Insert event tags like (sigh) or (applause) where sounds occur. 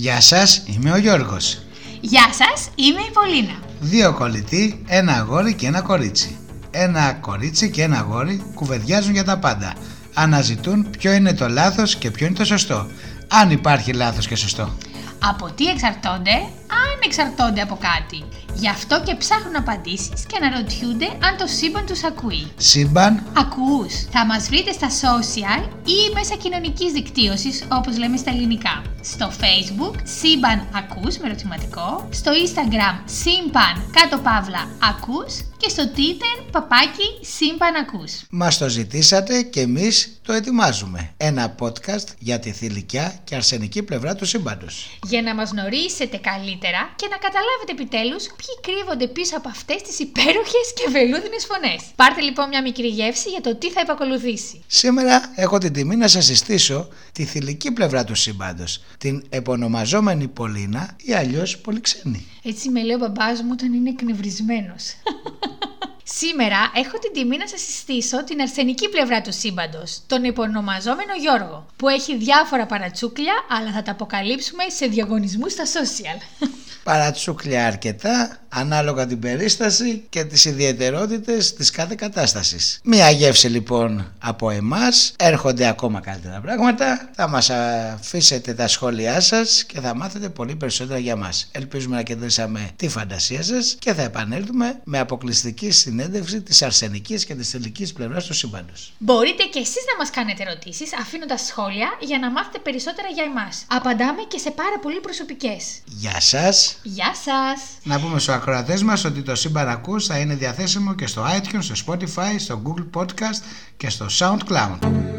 Γεια σας, είμαι ο Γιώργος. Γεια σας, είμαι η Πολίνα. Δύο κολλητοί, ένα αγόρι και ένα κορίτσι. Ένα κορίτσι και ένα αγόρι κουβεντιάζουν για τα πάντα. Αναζητούν ποιο είναι το λάθος και ποιο είναι το σωστό. Αν υπάρχει λάθος και σωστό. Από τι εξαρτώνται, αν εξαρτώνται από κάτι. Γι' αυτό και ψάχνουν απαντήσεις και αναρωτιούνται αν το σύμπαν τους ακούει. Σύμπαν, Ακούς. Θα μας βρείτε στα social ή μέσα κοινωνικής δικτύωσης όπως λέμε στα ελληνικά. Στο facebook σύμπαν ακούς με ερωτηματικό, στο instagram σύμπαν κάτω παύλα ακούς και στο twitter παπάκι σύμπαν ακούς. μας το ζητήσατε και εμείς το ετοιμάζουμε. Ένα podcast για τη θηλυκιά και αρσενική πλευρά του σύμπαντος. Για να μας γνωρίσετε καλύτερα και να καταλάβετε επιτέλους ποιοι κρύβονται πίσω από αυτές τις υπέροχες και βελούδινες φωνές. Πάρτε λοιπόν μια μικρή γεύση για το τι θα επακολουθήσει. Σήμερα έχω την τιμή να σας συστήσω τη θηλυκή πλευρά του σύμπαντος, την επωνομαζόμενη Πολίνα ή αλλιώς Πολυξένη. Έτσι με λέει ο μπαμπάς μου όταν είναι εκνευρισμένος. (laughs) Σήμερα έχω την τιμή να σας συστήσω την αρσενική πλευρά του σύμπαντος, τον υπονομαζόμενο Γιώργο, που έχει διάφορα παρατσούκλια, αλλά θα τα αποκαλύψουμε σε διαγωνισμούς στα social. (laughs) Παρατσούκλια αρκετά, ανάλογα την περίσταση και τις ιδιαιτερότητες της κάθε κατάστασης. Μία γεύση λοιπόν από εμάς, έρχονται ακόμα καλύτερα πράγματα, θα μας αφήσετε τα σχόλιά σας και θα μάθετε πολύ περισσότερα για μας. Ελπίζουμε να κερδίσαμε τη φαντασία σας και θα επανέλθουμε με αποκλειστική συνέντευξη της αρσενικής και της τελικής πλευράς του σύμπαντος. Μπορείτε και εσείς να μας κάνετε ερωτήσεις αφήνοντας σχόλια για να μάθετε περισσότερα για εμάς. Απαντάμε και σε πάρα πολύ προσωπικές. Γεια σας! Γεια σας! Να πούμε στους ακροατές μας ότι το Σύμπαν Ακούς θα είναι διαθέσιμο και στο iTunes, στο Spotify, στο Google Podcast και στο SoundCloud.